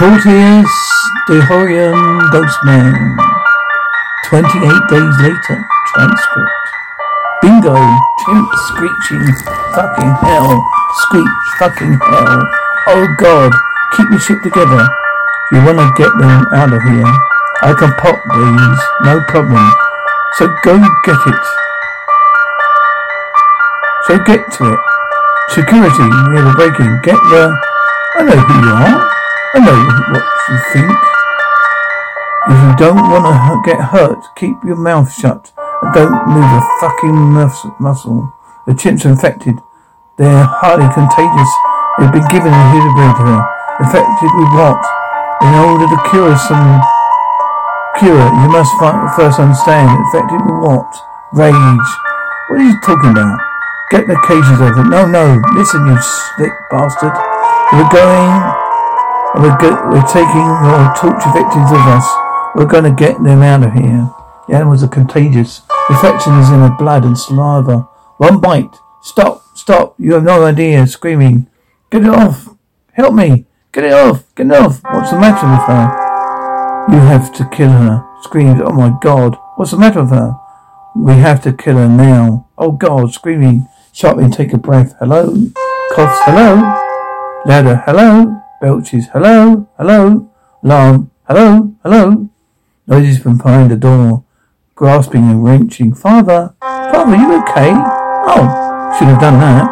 Courtiers de Horion Ghostman. 28 days later. Transcript. Bingo. Chimp screeching. Fucking hell. Screech. Fucking hell. Oh god. Keep your shit together. You wanna get them out of here. I can pop these. No problem. So go get it. So get to it. Security near the break-in. Get the... I know who you are. I know what you think. If you don't want to get hurt, keep your mouth shut and don't move a fucking muscle. The chimps are infected. They're highly contagious. They've been given a inhibitor. Infected with what? In order to cure some cure, you must first understand. Infected with what? Rage. What are you talking about? Get the cages over. No, no. Listen, you slick bastard. We're going we're, go- we're taking your torture victims with us. We're going to get them out of here. The animals are contagious. Infection is in the blood and saliva. One bite. Stop, stop. You have no idea. Screaming. Get it off. Help me. Get it off. Get it off. What's the matter with her? You have to kill her. Screams. Oh my god. What's the matter with her? We have to kill her now. Oh god. Screaming. Sharply take a breath. Hello. Coughs. Hello. Louder. Hello. Belches. Hello? Hello? Alarm. Hello? Hello? Noises from behind the door. Grasping and wrenching. Father? Father, you okay? Oh, should have done that.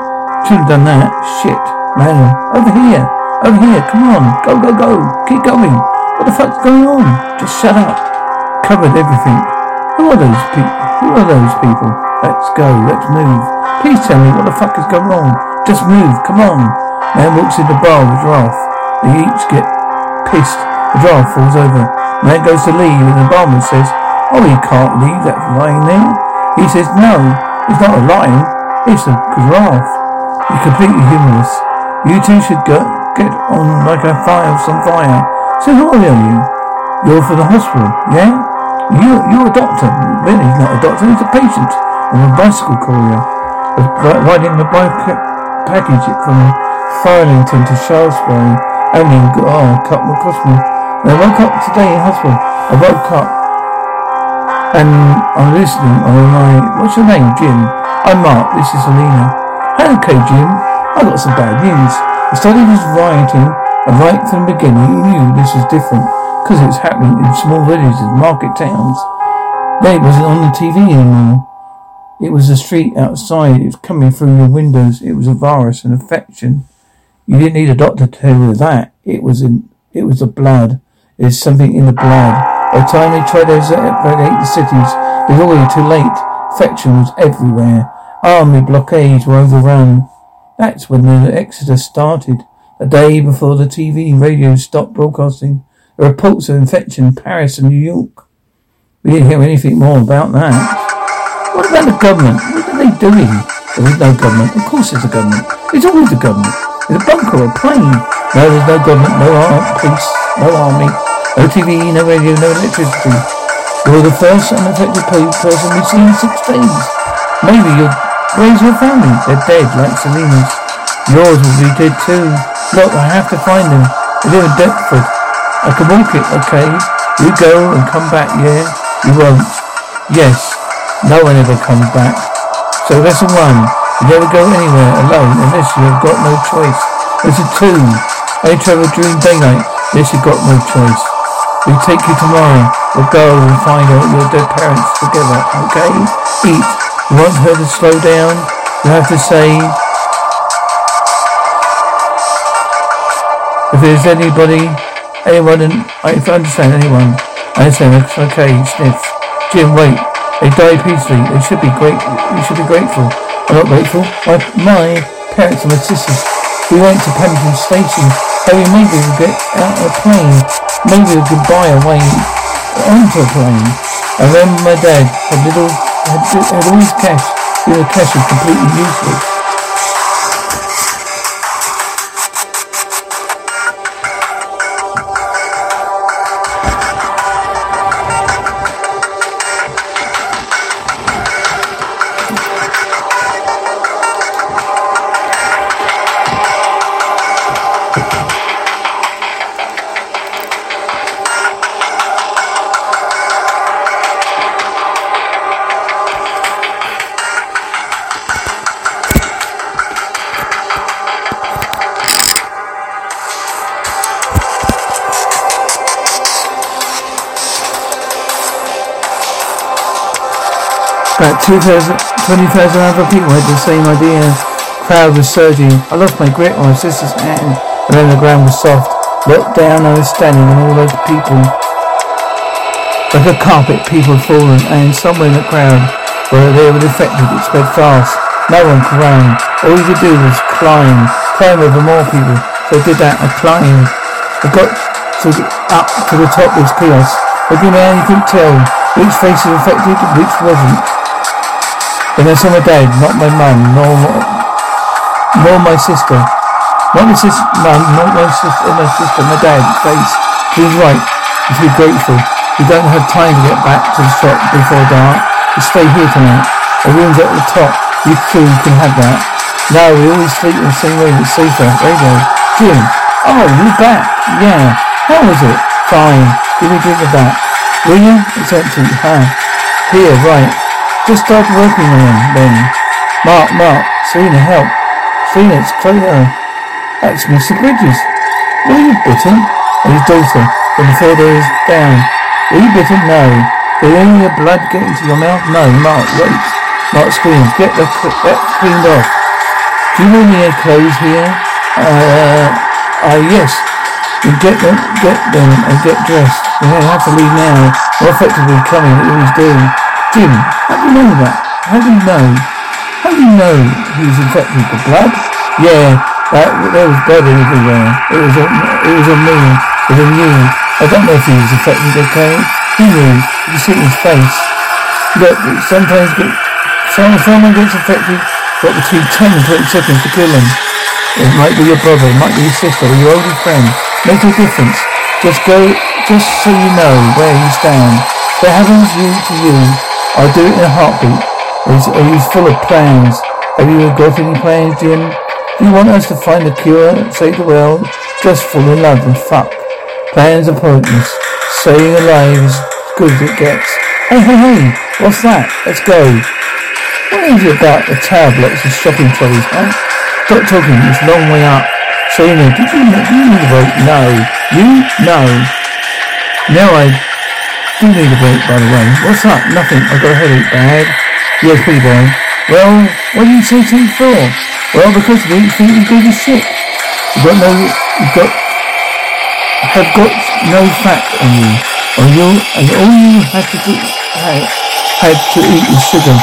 Should have done that. Shit. Man. Over here. Over here. Come on. Go, go, go. Keep going. What the fuck's going on? Just shut up. Covered everything. Who are those people? Who are those people? Let's go. Let's move. Please tell me what the fuck has gone wrong. Just move. Come on. Man walks in the bar with Ralph. They each get pissed. The draft falls over. Man goes to leave and the barman says, Oh, he can't leave that lying there. He says, No, it's not a lying. It's a giraffe. He's completely humorless. You two should go, get on like a fire, some fire. So who are you? You're for the hospital, yeah? You, you're a doctor. Really, he's not a doctor. He's a patient. I'm a bicycle courier. Riding the bike package from Farlington to Shaftesbury. Only oh, cut my me. When I woke up today in hospital, I woke up and I'm listening. I'm like, what's your name, Jim? I'm Mark. This is Selena. Okay, Jim. I got some bad news. I started this rioting, and right from the beginning, you knew this was different because it was happening in small villages, market towns. It wasn't on the TV anymore. It was the street outside. It was coming through the windows. It was a virus, an infection. You didn't need a doctor to tell you that. It was in, it was the blood. There's something in the blood. By the time they tried to evacuate the cities, it was already too late. Infection was everywhere. Army blockades were overrun. That's when the exodus started. A day before the TV and radio stopped broadcasting. The reports of infection in Paris and New York. We didn't hear anything more about that. What about the government? What are they doing? There is no government. Of course there's a government. There's always a government. There's a bunker, a plane. No, there's no government, no armed police, no army, no TV, no radio, no electricity. You're the first unaffected person we've seen in six days. Maybe your where's your family? They're dead, like Selena's. Yours will be dead too. Look, I have to find them. They live in Deptford. I can walk it, okay? You go and come back, yeah? You won't. Yes. No one ever comes back. So lesson one. You never go anywhere alone unless you have got no choice. Lesson two. Only travel during daylight unless you've got no choice. We'll take you tomorrow. We'll go and find out your dead parents together, okay? Eat. You want her to slow down? You have to say... If there's anybody, anyone, in, if I understand anyone, I understand, okay, sniff. Jim, wait. They died peacefully. They should be great. You should be grateful. Not grateful. My, my parents and my sisters, we went to Paddington Station. Maybe, maybe we'll get out of a plane. Maybe we could buy a way onto a plane. I remember my dad had little, had, had all his cash. Know, cash was completely useless. About 2,000, 20,000 other people had the same idea. Crowd was surging. I lost my grip on my sister's hand, and then the ground was soft. Looked down, I was standing, and all those people, like a carpet, people had fallen, and somewhere in the crowd, where they were affected, it spread fast. No one could run. All you could do was climb, climb over more people. So I did that. I climbed. I got to the, up to the top of this chaos. Looking around, you couldn't tell which face was affected, which wasn't. Then I saw my dad, not my mum, nor nor my sister. Not my sister, mum, not my sister, my sister, my dad's face. He was right. You should be grateful. We don't have time to get back to the shop before dark. We stay here tonight. The room's at the top. You two can have that. No, we always sleep in the same room. It's safer. Radio. Jim. Oh, you're back. Yeah. How was it? Fine. Give me a drink of that. Will you? It's empty. Huh? Here, right. Just start working on him then. Mark, Mark. Selena, help. Phoenix, it's Cleo. That's Mr. Bridges. Were you bitten? And his daughter. From the floor is down. Were you bitten? No. Did any of the blood get into your mouth? No. Mark, wait. Mark screams. Get the that cleaned off. Do you need clothes here? Uh, uh, yes. You get them, get them, and get dressed. We have to leave now. More effectively coming, we always do. Jim, how do you know that? How do you know? How do you know he was infected with blood? Yeah, that, there was blood everywhere. It was on, it was on me. It was on you. I don't know if he was infected, okay? He knew. You see it in his face. Look, sometimes get, someone, gets infected, got between 10 and 20 seconds to kill them. It might be your brother, it might be your sister, or your older friend. Make a difference. Just go, just so you know where you stand. It happens you to you, I'll do it in a heartbeat. Are you full of plans? Have you got any plans, Jim? Do you want us to find a cure, save the world? Just fall in love and fuck. Plans are pointless. Staying alive is good as it gets. Hey, hey, hey! What's that? Let's go. What is it about the tablets and shopping trolleys, huh? Stop talking. It's a long way up. Selena, did you, do you break? No. You? No. Now I do need a break, by the way. What's up? Nothing. I've got a headache bad. Yes, pretty boy. Well, what do you say to me for? Well, because you didn't think you gave a shit. You've got no, you've got, have got no fat on you. On you, and all you had to do, had, had to eat was sugar.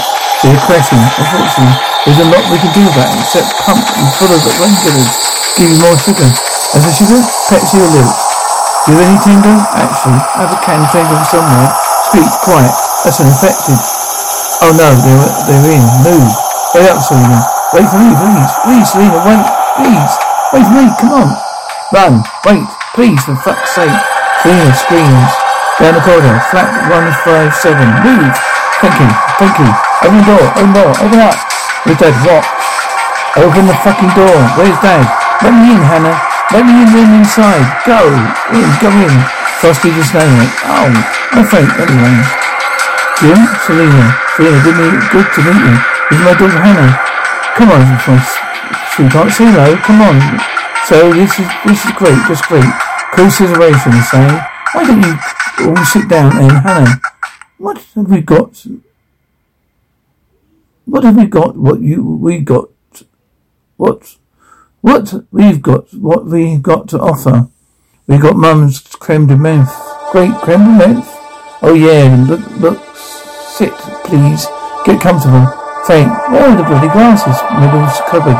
Crashing. Unfortunately, there's a lot we can do about except pump and full of regulars. Give you more sugar. As a sugar, Pepsi or Luke. Do you have any tango? Actually, I have a can tango somewhere. Speak, quiet. That's an infected. Oh no, they're, they're in. Move. Wait up, Selena. Wait for me, please. Please, Selena, wait. Please. Wait for me, come on. Run. Wait. Please, for fuck's sake. Selena screams. Down the corridor. Flat 157. Move. Thank you. Thank you. Open the door. Open the door. Open up. Where's Dad? What? Open the fucking door. Where's Dad? Let me in, Hannah. Let me in, in inside. Go. In. Go in. Frosty just it. Oh. No thank anyway. Jim? Selena. Selena, good, meet, good to meet you. This is my daughter Hannah. Come on, sweetheart. Say hello. Come on. So this is this is great. Just great. Cool situation, saying. Why don't you all sit down and Hannah? What have we got? What have we got? What you we got? What? What we've got? What we've got to offer? we've got Mum's creme de menthe. Great creme de menthe. Oh yeah. Look, look. Sit, please. Get comfortable. Frank, where oh, are the bloody glasses? Middle's cupboard.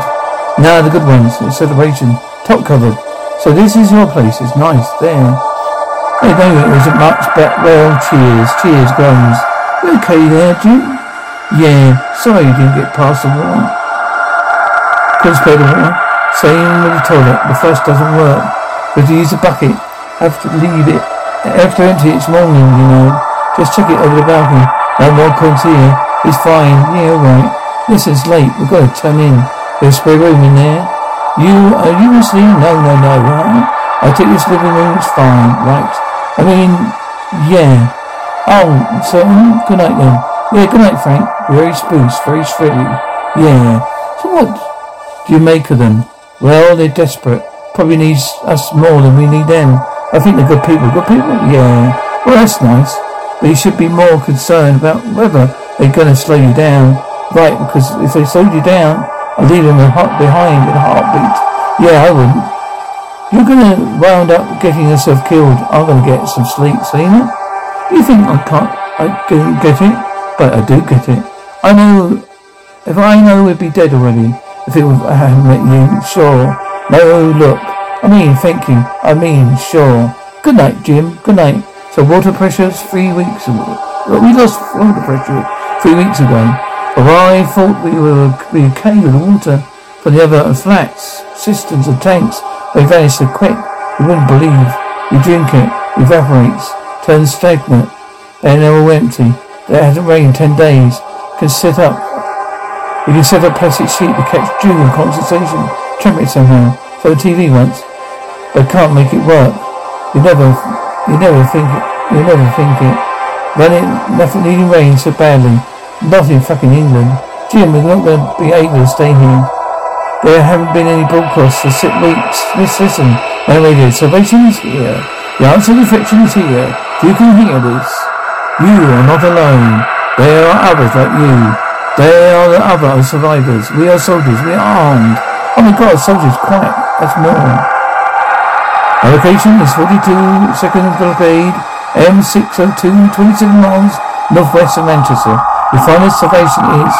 Now the good ones. The celebration. Top cupboard. So this is your place. It's nice. There. I know it wasn't much, but well, cheers. Cheers, groans. Okay there, Jim? Yeah. Sorry you didn't get past the wall. Couldn't the water. Same with the toilet. The flush doesn't work. We have to use a bucket. Have to leave it. Have to empty it. It's morning, you know. Just check it over the balcony. No more comes here. It's fine. Yeah, alright. Listen, it's late. We've got to turn in. There's a spare room in there. You, are you asleep? No, no, no, right? I take this living room It's fine, right? I mean, yeah. Oh, so, mm, good night then. Yeah, good night, Frank. Very spruce, very shreddy. Yeah. So what do you make of them? Well, they're desperate. Probably needs us more than we need them. I think they're good people. Good people? Yeah. Well, that's nice. But you should be more concerned about whether they're gonna slow you down. Right, because if they slowed you down, I'd leave them behind with a heartbeat. Yeah, I wouldn't. You're gonna wound up getting yourself killed. I'm gonna get some sleep, Selena. You think I can't, I don't get it? But I do get it. I know, if I know we'd be dead already, was, I hadn't met you, sure. No, look, I mean, thank you. I mean, sure. Good night, Jim. Good night. So water pressure's three weeks ago. We lost water pressure three weeks ago. But I thought we were be okay with the water from the other flats, cisterns and tanks. They vanish so quick, you wouldn't believe. You drink it, evaporates, turns stagnant. And they're now all empty. It hasn't rained ten days. Can set up. You can set up plastic sheet to catch dew and condensation. Trap it somehow. So the TV once, but can't make it work. You never, you never think it. You never think it. Running, nothing needing rain so badly. Not in fucking England. Jim, we're not going to be able to stay here. There haven't been any broadcasts for six weeks. Miss, listen. My radio. Salvation is here. The answer to reflection is here. You can hear this. You are not alone. There are others like you. There are the other survivors. We are soldiers. We are armed. Oh my god, soldiers, quiet. That's more. Our location is 42 Second Brigade, M602, 27 miles northwest of Manchester. The final salvation is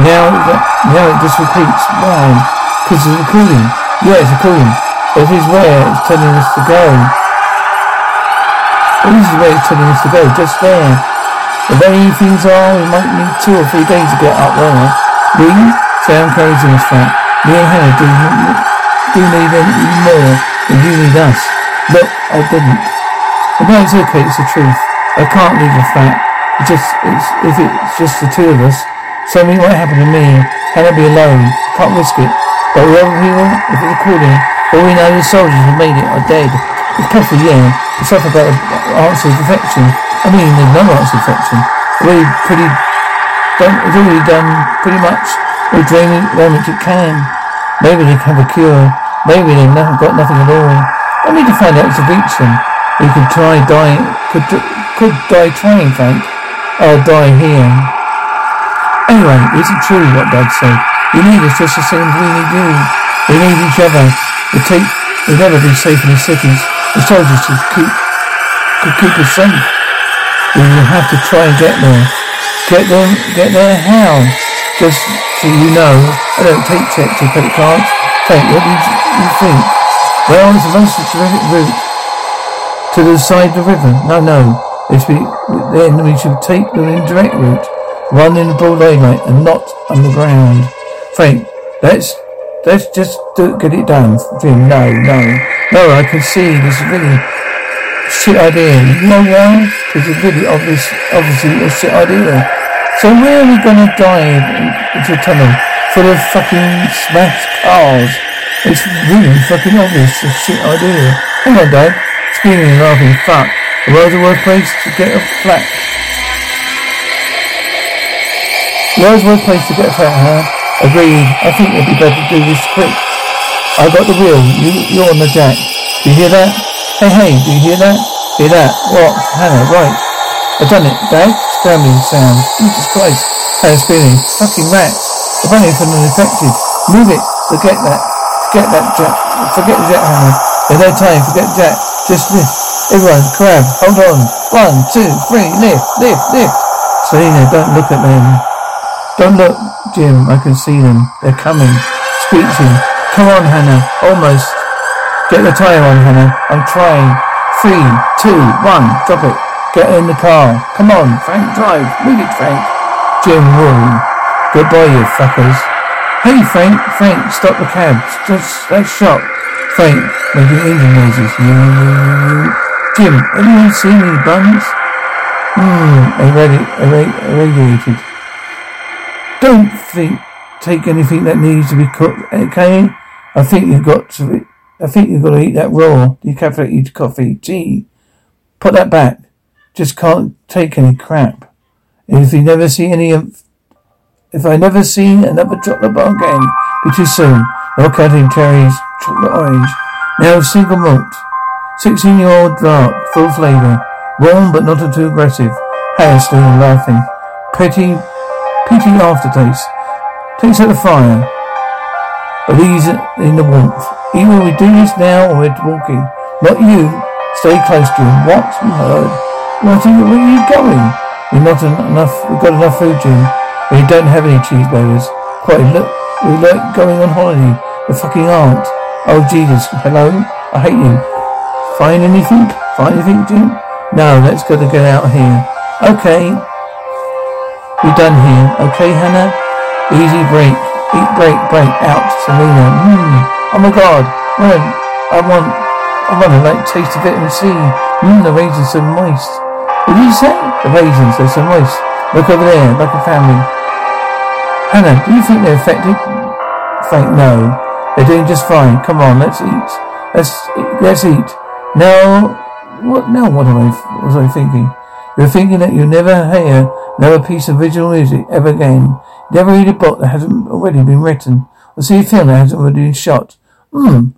now that now it just repeats. Why? Because it's recording. Yeah, it's recording. But this where it's telling us to go. This is where it's telling us to go, just there. The way things are, we might need two or three days to get up there. Me, Sam carries in this fact. Me and Hannah do, do need even more than you need us. Look, I didn't. No, it's okay, it's the truth. I can't leave the flat. It just, it's, if it's just the two of us, something might happen to me. I be alone? Can't risk it. But the other people, if it's recording, all we know the soldiers who made it are dead. It's possible, yeah. It's stuff about the answer of defection. I mean, there's no answer defection. Already pretty, done, already done pretty much all draining damage it can. Maybe they have a cure. Maybe they've never got nothing at all. I need to find out to reach them. We could try dying, could, could die trying, Frank. I'll die here. Anyway, is it true what Dad said? You need us just the same as we need you. We need each other. We take, we'll never be safe in the cities. The soldiers to keep, could keep us safe. We have to try and get there. Get them, get there how? Just so you know, I don't take checks or credit cards. Take, what do you, think? Well, it's the most terrific route to the side of the river. No, no. If we, then we should take the indirect route, run in the broad daylight and not underground. Frank, let's let's just do, get it done. Jim, no, no, no. I can see this is really shit idea. You know why? It's really obvious, obviously a shit idea. So where are we gonna dive into a tunnel full of fucking smashed cars? It's really fucking obvious a shit idea. Hang on, Dad. Screaming and laughing. Fuck. Where's the world's a place to get a flat. The world's a place to get a flat, huh? Agreed. I think it'd be better to do this quick. I've got the wheel. You, you're on the jack. Do you hear that? Hey, hey, do you hear that? That? What? Hannah, right. I've done it. Dad? Scrambling sound. Jesus Christ. Hannah screaming. Fucking rats. I'm running from an infected. Move it. Forget that. Forget that, Jack. Forget the Jack, Hannah. There's no time. Forget Jack. Just lift. Everyone, grab, hold on. One, two, three, lift, lift, lift. Selena, don't look at them. Don't look, Jim. I can see them. They're coming. Screeching. Come on, Hannah. Almost. Get the tire on, Hannah. I'm trying. Three, two, one. Drop it. Get in the car. Come on, Frank, drive. Move it, Frank. Jim roaring. Goodbye, you fuckers. Hey, Frank, Frank, stop the cab. Just, let's shot. Frank, making engine noises. Jim, anyone seen any buns? Hmm, irradiated. Don't think, take anything that needs to be cooked, okay? I think you've got to, I think you've got to eat that raw, decapitated coffee, tea. Put that back. Just can't take any crap. If you never see any of, if I never see another chocolate bar again, be too soon. No counting cherries, chocolate orange. Now single malt. 16 year old dark, full flavour. Warm but not too aggressive. Harry still laughing. Petty, petty aftertaste. Tastes like the fire. But he's in the warmth. Either we do this now or we're walking. Not you. Stay close to him. What? You heard. What are you, where are you going? We're not enough, we've got enough food, Jim. We don't have any cheeseburgers. Quite look, we like going on holiday. The fucking aunt. Oh Jesus, hello? I hate you. Find anything? Find anything, Jim? No, let's go to get out here. Okay. We're done here. Okay, Hannah? Easy break. Eat, break, break. Out, Selena. Mmm. Oh my god. I want, I want, I want to like taste of vitamin C. Mmm, the raisins so moist. What did you say? The raisins, they're so moist. Look over there, like a family. Hannah, do you think they're affected? Frank, no. They're doing just fine. Come on, let's eat. Let's, let's eat. Now, what, now what am I, was I thinking? You're thinking that you'll never hear another piece of original music ever again. Never read a book that hasn't already been written, or see a film that hasn't already been shot. Hmm.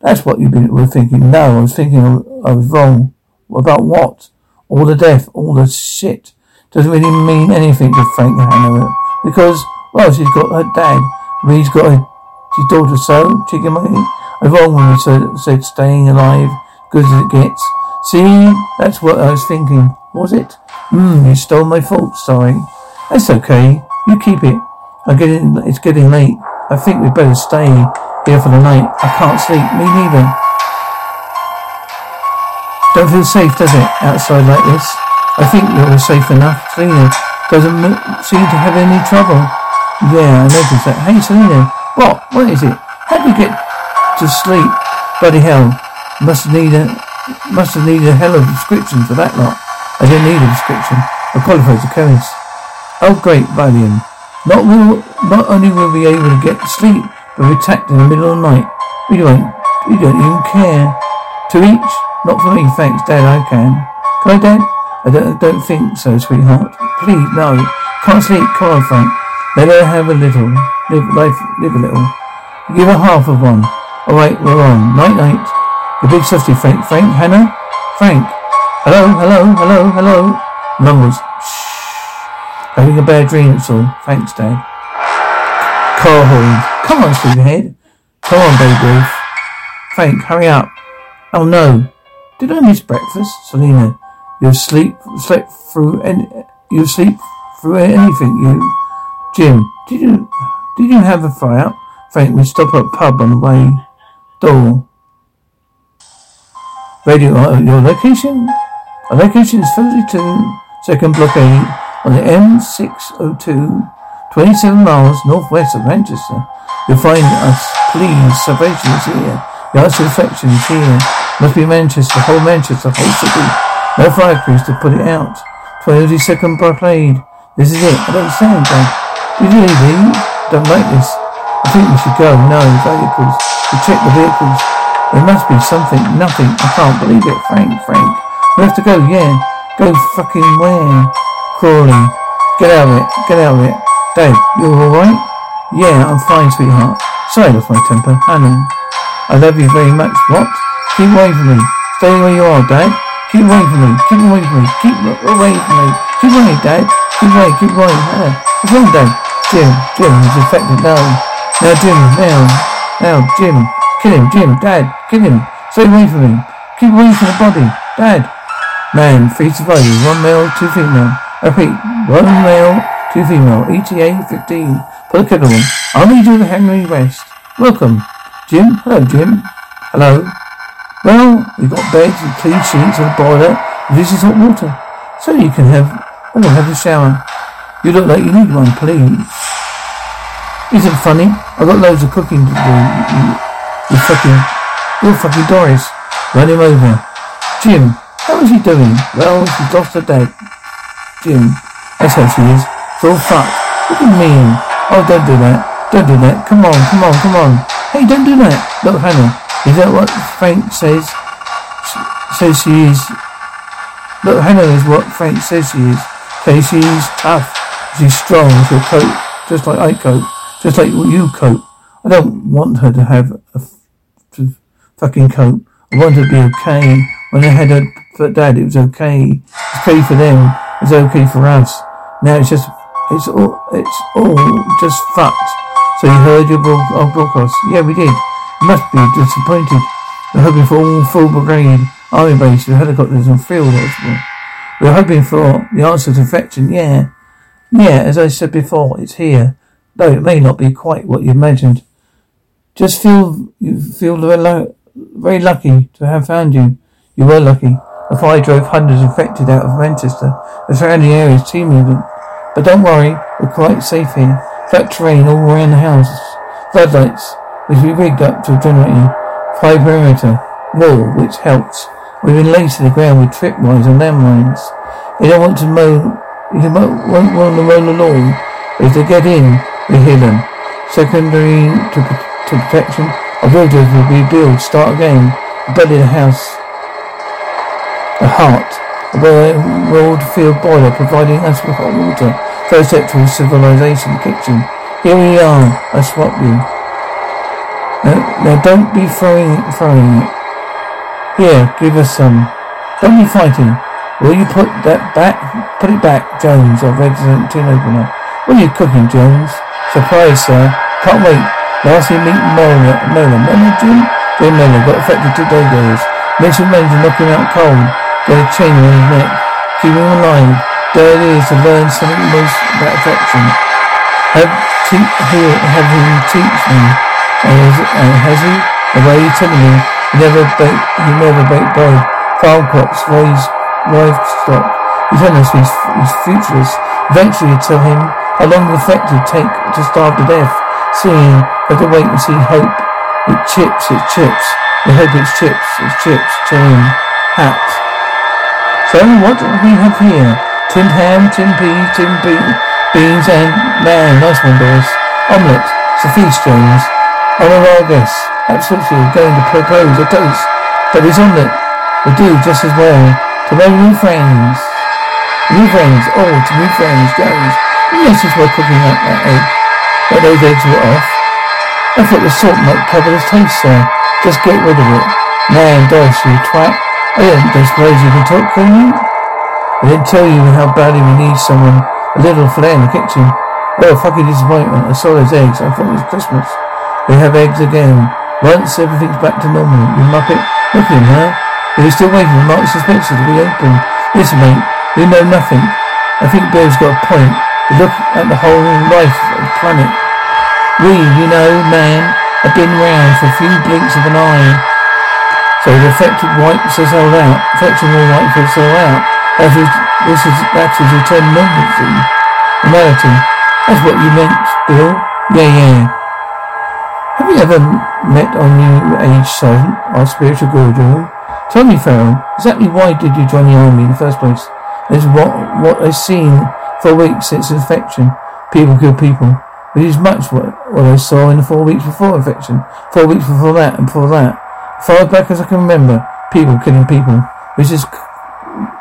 That's what you were thinking. No, I was thinking I was wrong. About what? All the death, all the shit. Doesn't really mean anything to Frank Hanover. Because, well, she's got her dad. I he's got his daughter so, chicken money. I'm wrong when we said, said staying alive, good as it gets. See, that's what I was thinking. Was it? Hmm, you stole my thoughts, sorry. That's okay. You keep it. I'm getting, it's getting late. I think we'd better stay here for the night. I can't sleep. Me neither. Don't feel safe, does it, outside like this? I think you're safe enough. Selena doesn't seem to have any trouble. Yeah, I noticed that. Hey, Selena. What? What is it? How do you get to sleep? Bloody hell. Must need a, must have needed a hell of a prescription for that lot. I don't need a prescription. I qualify as a chemist. Oh great, Valium. Not will, not only will we be able to get to sleep, but we're attacked in the middle of the night. We don't, we don't even care. To each? Not for me, thanks, Dad, I can. Can I, Dad? I don't, don't think so, sweetheart. Please, no. Can't sleep, come on, Frank. Let her have a little. Live life, live a little. Give her half of one. Alright, we're on. Night night. The big softy, Frank. Frank? Hannah? Frank? Hello? Hello? Hello? Hello? Mumbles. Shh. Having a bad dream, that's all. Thanks, Dad. Car horn. Come on, sleepyhead. Come on, Babe Ruth. Frank, hurry up. Oh no. Did I miss breakfast? Selena, you've sleep, slept through any, you sleep through anything, you. Jim, did you, did you have a fire? Frank, we stop at pub on the way. Door. Radio, uh, your location? Our location is 32, second blockade on the M602, 27 miles northwest of Manchester. You'll find us, please. Salvation is here. The to affection is here. Must be Manchester, whole Manchester, whole city. No fire crews to put it out. 22nd blockade. This is it. I don't understand, Dad. You really do? Don't like this. I think we should go. No, vehicles. We check the vehicles. There must be something. Nothing. I can't believe it. Frank, Frank. We have to go. Yeah. Go fucking where? Crawley. Get out of it. Get out of it. Dave, you alright? Yeah, I'm fine, sweetheart. Sorry, lost my temper. Hannah. I love you very much. What? Keep away from me. Stay where you are, Dad. Keep away from me. Keep away from me. Keep away from me. Keep away, Dad. Keep away. Keep away. Hannah. What's wrong, Dad? Jim. Jim is infected now. Now, Jim. Now. Now, Jim. Kill him, Jim, Dad, kill him. Stay away from him. Keep away from the body. Dad. Man, three survivors, one male, two female. I repeat, one male, two female. ETA 15. Put the kettle on. I'll need you to Henry West. Welcome. Jim? Hello, Jim. Hello. Well, we've got beds and clean sheets and a boiler. This is hot water. So you can have, oh, have a shower. You look like you need one, please. Isn't funny? I've got loads of cooking to do. You fucking, you're fucking Doris. Run him over. Jim, how is he doing? Well, she's lost her dad. Jim, she is. All fucked. What do you mean? Oh, don't do that. Don't do that. Come on, come on, come on. Hey, don't do that. Look, Hannah, is that what Frank says? Says she is. Look, Hannah is what Frank says she is. Okay, she's tough. She's strong. She'll cope, just like I cope, just like you cope. I don't want her to have a to fucking cope. I want her to be okay. When I had her for dad, it was okay. It's okay for them. Was okay for us. Now it's just, it's all, it's all just fucked. So you heard your broadcast? Yeah, we did. Must be disappointed. We're hoping for all full brigade, army base with helicopters and field hospital. We're hoping for the answer to infection. Yeah. Yeah, as I said before, it's here. Though it may not be quite what you imagined. Just feel, you feel very lucky to have found you. You were lucky. The fire drove hundreds infected out of Manchester. The surrounding area is with them. But don't worry, we're quite safe here. Flat terrain all around the house. Floodlights, which we rigged up to generating. Five perimeter wall, which helps. We've been laid to the ground with tripwires and landmines. They don't want to mow, they won't want to mow the lawn. If they get in, we hear them. Secondary to, to protection, our villagers will be built, start again. Bury the house the heart of a world field boiler providing us with hot water. First step towards civilization kitchen. Here we are. I swap you. Now, now don't be throwing throwing it. Here, give us some. Don't be fighting. Will you put that back? Put it back, Jones, our resident tin opener. What are you cooking, Jones? Surprise, sir. Can't wait. Last year meet Mailer. Mailer. Remember Jim? Jim Mailer got affected two days ago. Mentioned Ranger knocking out cold. Got a chain around his neck. Keep him alive. There it is to learn something most about affection. Have, te- have him teach me. And has, and has he? The way you telling me, he never bait, he never bait boy. Farm crops, raise livestock. He telling us he's, he's futureless. Eventually you tell him how long the affected take to starve to death. Seeing, have to wait and see hope. It chips, it chips. The hope it's chips, it's chips. Him. Hat. So what do we have here? Tinned ham, tinned peas, tinned be- beans, and man, nice one, boys. Omelette. It's a Jones. Honoragus. Absolutely going to propose a toast. But his omelette will do just as well. To my new friends. New friends. Oh, to new friends, Jones. Yes, it's worth cooking up that egg. But those eggs were off. I thought the salt might cover the taste, sir. Just get rid of it. Man, Doris, you twat. I don't suppose you can talk, can you? I didn't tell you how badly we need someone, a little flair in the kitchen. Well, fucking disappointment. I saw those eggs. I thought it was Christmas. We have eggs again. Once everything's back to normal. You muppet. Look at him, huh? Are still waiting for Mark Spencer to be open? Listen, mate. We know nothing. I think Bill's got a point. We look at the whole life of the planet. We, you know, man, have been round for a few blinks of an eye. So the affected wipes us all out. Affected will wipe us all out. That is, this is, that is return normalcy. Normality. That's what you meant, Bill. Yeah, yeah. Have you ever met our new age sergeant, our spiritual guru? Tell me, Farrell, exactly why did you join the army in the first place? It's what, what I've seen for weeks since infection. People kill people. It is much what, what I saw in the four weeks before infection. Four weeks before that and before that. Far back as I can remember, people killing people, which is,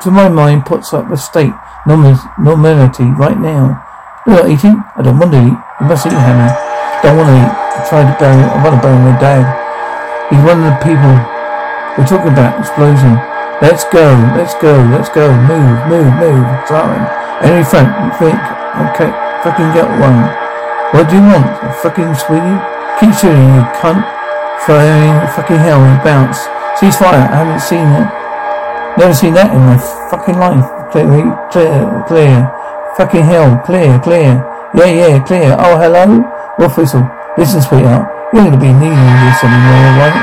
to my mind, puts up a state normality right now. You're not eating? I don't want to eat. You must eat, Hannah. Don't want to eat. I tried to bury, I want to bury my dad. He's one of the people we're talking about. Explosion. Let's go, let's go, let's go. Move, move, move. Darling. Any front, you think? Okay, fucking get one. What do you want? A fucking sweetie? Keep shooting, you cunt. Fucking hell, he bounced. Ceasefire, I haven't seen it. Never seen that in my fucking life. Clear, clear, clear. Fucking hell, clear, clear. Yeah, yeah, clear. Oh, hello? Wolf whistle. Listen, sweetheart, you ain't gonna be needing this anymore, right?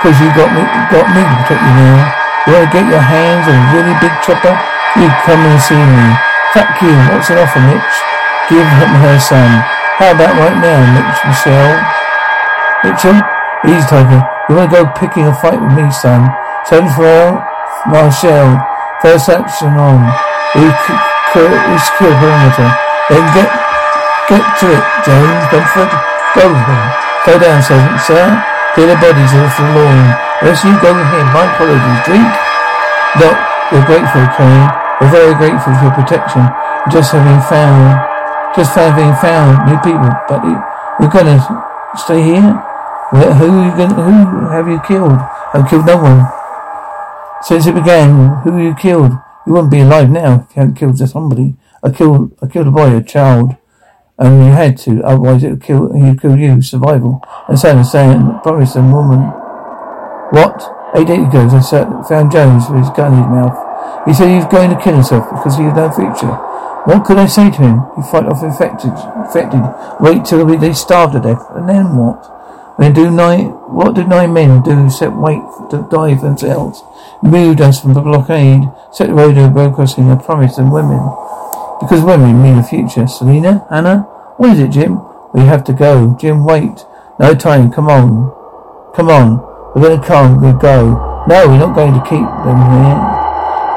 Cause you got me, got me to protect you now. You wanna get your hands on a really big chopper? You come and see me. Fuck you, what's an offer, Mitch? Give him her son. How about right now, Mitch Michelle? Mitchell? Easy, Tiger. You want to go picking a fight with me, son? Seven for Marshall. First action on. We, secure perimeter. Then get get to it, James Bedford. Go with him. Go down, Sergeant, sir. Clear the bodies off the lawn. Unless you go with him. My apologies. Drink? Doc, we're grateful, Colonel. We're very grateful for your protection. Just having found, just having found new people. But we're gonna stay here? Who who have you killed? I've killed no one. Since it began, who have you killed? You wouldn't be alive now if you hadn't killed somebody. I killed, I killed a boy, a child. And you had to, otherwise it would kill, he'd kill you. Survival. And so I'm saying, promise a woman. What? Eight days ago, I found Jones with his gun in his mouth. He said he was going to kill himself because he had no future. What could I say to him? He fight off infected, infected. Wait till they starve to death, and then what? Then do nine, what did nine men do except wait to die themselves? Moved us from the blockade, set the road crossing a promise and women. Because women mean the future. Selena? Hannah? What is it, Jim? We have to go. Jim, wait. No time. Come on. Come on. We're going to come. We'll go. No, we're not going to keep them here.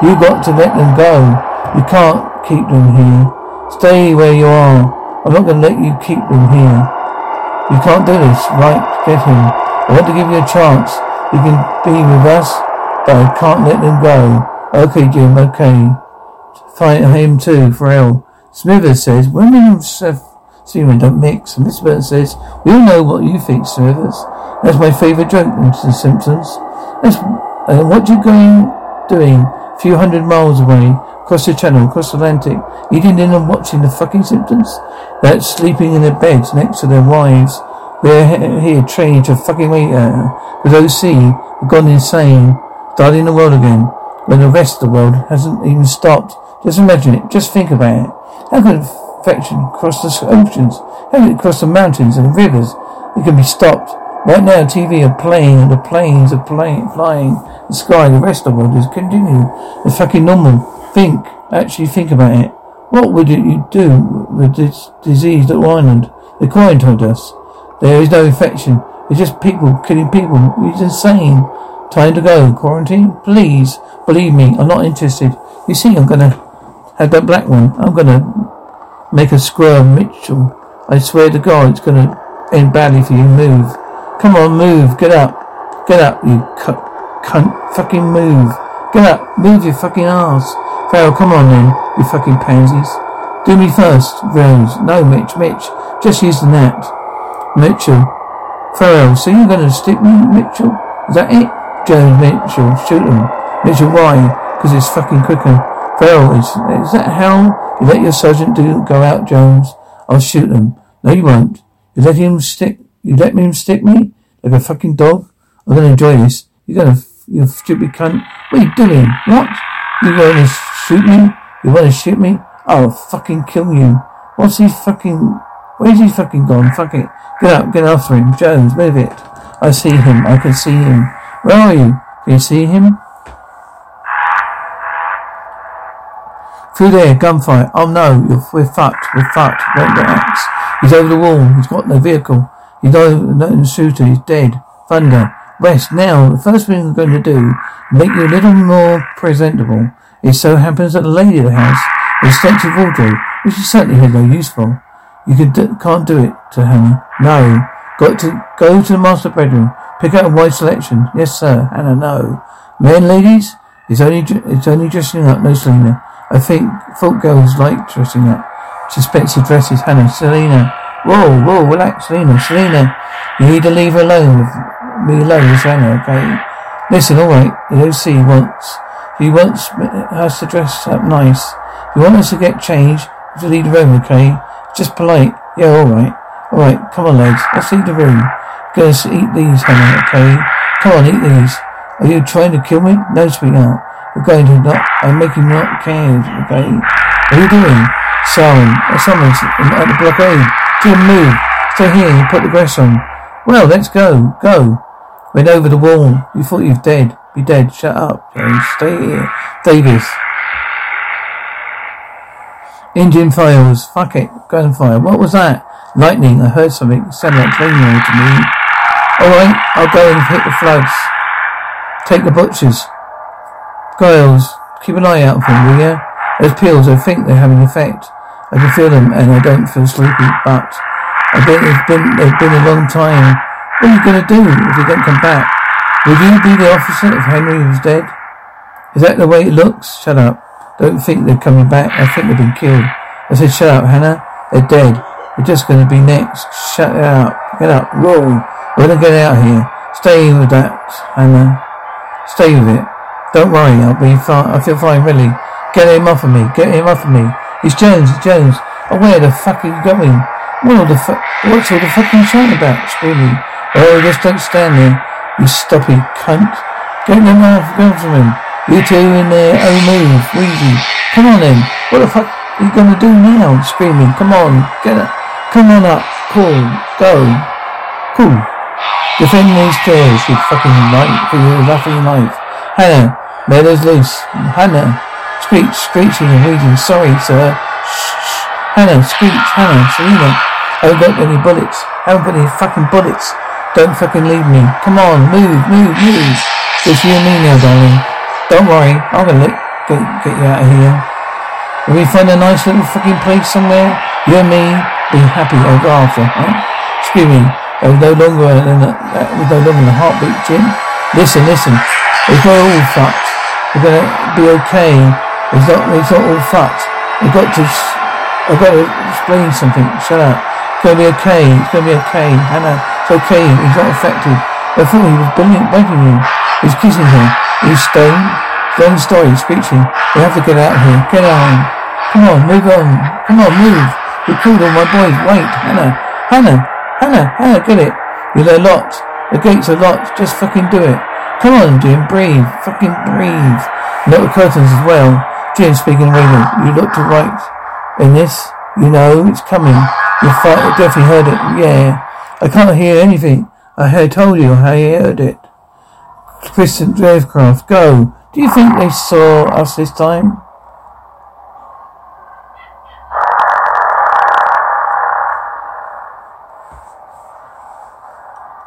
You got to let them go. You can't keep them here. Stay where you are. I'm not going to let you keep them here. You can't do this, right? Get him. I want to give you a chance. You can be with us, but I can't let them go. Okay, Jim, okay. Fight him too, for Farrell. Smithers says, women and semen don't mix. And Mr. Burton says, we all know what you think, Smithers. That's my favourite joke, Mr. Simpsons. That's, uh, what you going doing a few hundred miles away? across the channel, across the Atlantic, eating dinner and watching the fucking Simpsons. They're sleeping in their beds next to their wives. We're here training to fucking wait uh, with OC have gone insane, starting the world again, when the rest of the world hasn't even stopped. Just imagine it, just think about it. How could infection cross the oceans? How could it cross the mountains and rivers? It can be stopped. Right now, TV are playing, and the planes are playing, flying the sky. The rest of the world is continuing. It's fucking normal. Think, actually think about it. What would you do with this diseased island? The told us. There is no infection. It's just people killing people. It's insane. Time to go. Quarantine? Please. Believe me, I'm not interested. You see, I'm gonna have that black one. I'm gonna make a squirm Mitchell. I swear to God, it's gonna end badly for you. Move. Come on, move. Get up. Get up, you cunt. Fucking move. Get up. Move your fucking ass. Farrell, come on then, you fucking pansies. Do me first, Rose. No, Mitch, Mitch. Just use the net. Mitchell. Farrell, so you're gonna stick me, Mitchell? Is that it? Jones, Mitchell, shoot him. Mitchell, why? Because it's fucking quicker. Farrell, is, is that how you let your sergeant do go out, Jones? I'll shoot him. No, you won't. You let him stick, you let him stick me? Like a fucking dog? I'm gonna enjoy this. You're gonna, you stupid cunt. What are you doing? What? You gonna Shoot me? You want to shoot me? I'll fucking kill you. What's he fucking... Where's he fucking gone? Fuck it. Get up, get after him. Jones, move it. I see him. I can see him. Where are you? Can you see him? Through there, gunfight. Oh no, we're fucked. We're fucked. Won't get axe. He's over the wall. He's got no vehicle. He's no, no shooter. He's dead. Thunder. Rest. Now, the first thing I'm going to do, make you a little more presentable. It so happens that the lady of the house has extensive wardrobe, which is certainly no useful. You can do, can't do it to Hannah. No. Got to go to the master bedroom. Pick out a wide selection. Yes, sir. Hannah, no. Men, ladies? It's only it's only dressing up, no Selena. I think folk girls like dressing up. It's expensive dresses, Hannah. Selena. Whoa, whoa, relax, Selena. Selena. You need to leave her alone me alone with Hannah, okay? Listen, alright. The OC wants he wants us to dress up nice. He wants us to get changed, to leave the room, okay? Just polite. Yeah, alright. Alright, come on lads, let's leave the room. Gonna eat these, Hannah, okay? Come on, eat these. Are you trying to kill me? No, sweetheart. We're going to not, I'm making not care, okay? What are you doing? Someone, someone's at the blockade. Eh? Jim, move. Stay here and put the grass on. Well, let's go. Go. Went over the wall. You thought you were dead. Be dead. Shut up, James. Stay here. Davis. Engine fails. Fuck it. Gunfire. What was that? Lightning. I heard something. It sounded like claymore to me. Alright, I'll go and hit the floods. Take the butchers. Giles, keep an eye out for them, will you? Those pills, I think they're having effect. I can feel them and I don't feel sleepy, but I bet it's been, it's been a long time. What are you going to do if you don't come back? Would you be the officer if Henry was dead? Is that the way it looks? Shut up. Don't think they're coming back. I think they've been killed. I said, shut up, Hannah. They're dead. We're just going to be next. Shut up. Get up. Roll. We're going to get out here. Stay with that, Hannah. Stay with it. Don't worry. I'll be fine. I feel fine, really. Get him off of me. Get him off of me. It's Jones, it's Jones. Oh, where the fuck are you going? What the fuck? What's all the fucking shouting about? Screaming. Oh, just don't stand there. You stoppy cunt. Get them off, go from him. You two in there, oh move, Weezy. Come on then. What the fuck are you gonna do now? Screaming. Come on, get up. Come on up. Cool. Go. Cool. Defend these stairs with fucking light for your laughing life. Hannah, us loose. Hannah, screech, screeching and wheezing. Sorry, sir. Shh. Hannah, screech, Hannah, Selena. I haven't got any bullets. I haven't got any fucking bullets. Don't fucking leave me. Come on, move, move, move. It's you and me now, darling. Don't worry, I'm gonna get, get you out of here. If we find a nice little fucking place somewhere, you and me be happy ever after, huh? Screaming. There was no longer than a, that was no longer a heartbeat, Jim. Listen, listen. It's not all fucked. We're gonna be okay. It's not. It's not all fucked. We've got to. I've got to explain something. Shut up. It's gonna be okay. It's gonna be okay, Hannah. Okay. He's not affected. I thought he was brilliant, begging you. He's kissing her. He's stoned. Long story, screeching. We have to get out of here. Get on. Come on, move on. Come on, move. We killed all my boys. Wait, Hannah. Hannah. Hannah, Hannah, get it. You're there locked. The gates are locked. Just fucking do it. Come on, Jim. Breathe. Fucking breathe. Lock the curtains as well. Jim speaking radio. You look to right in this. You know it's coming. You fight. definitely heard it. Yeah. I can't hear anything. I had told you how I heard it. Kristen Dravecraft, go. Do you think they saw us this time?